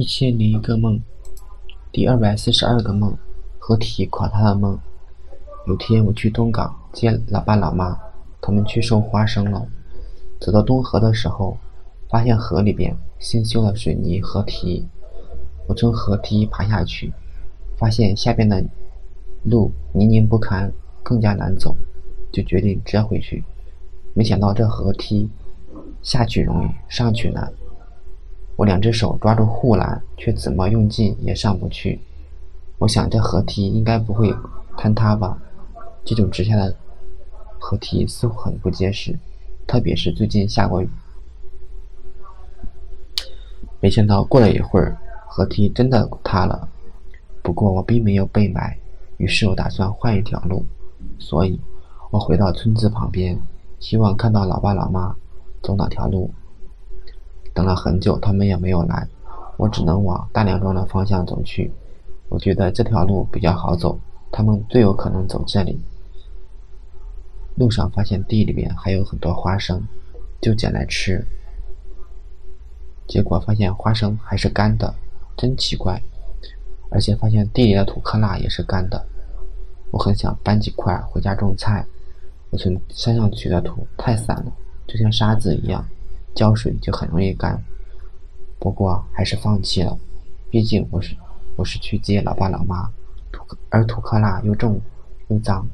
一千零一个梦，第二百四十二个梦，合体垮塌的梦。有天我去东港接老爸老妈，他们去收花生了。走到东河的时候，发现河里边新修了水泥河堤。我从河堤爬下去，发现下边的路泥泞不堪，更加难走，就决定折回去。没想到这河堤下去容易，上去难。我两只手抓住护栏，却怎么用劲也上不去。我想这河堤应该不会坍塌吧？这种直下的河堤似乎很不结实，特别是最近下过雨。没想到过了一会儿，河堤真的塌了。不过我并没有被埋，于是我打算换一条路，所以我回到村子旁边，希望看到老爸老妈走哪条路。等了很久，他们也没有来，我只能往大梁庄的方向走去。我觉得这条路比较好走，他们最有可能走这里。路上发现地里面还有很多花生，就捡来吃。结果发现花生还是干的，真奇怪。而且发现地里的土坷垃也是干的。我很想搬几块回家种菜。我从山上取的土太散了，就像沙子一样。浇水就很容易干，不过还是放弃了。毕竟我是我是去接老爸老妈，土而土坷垃又重又脏，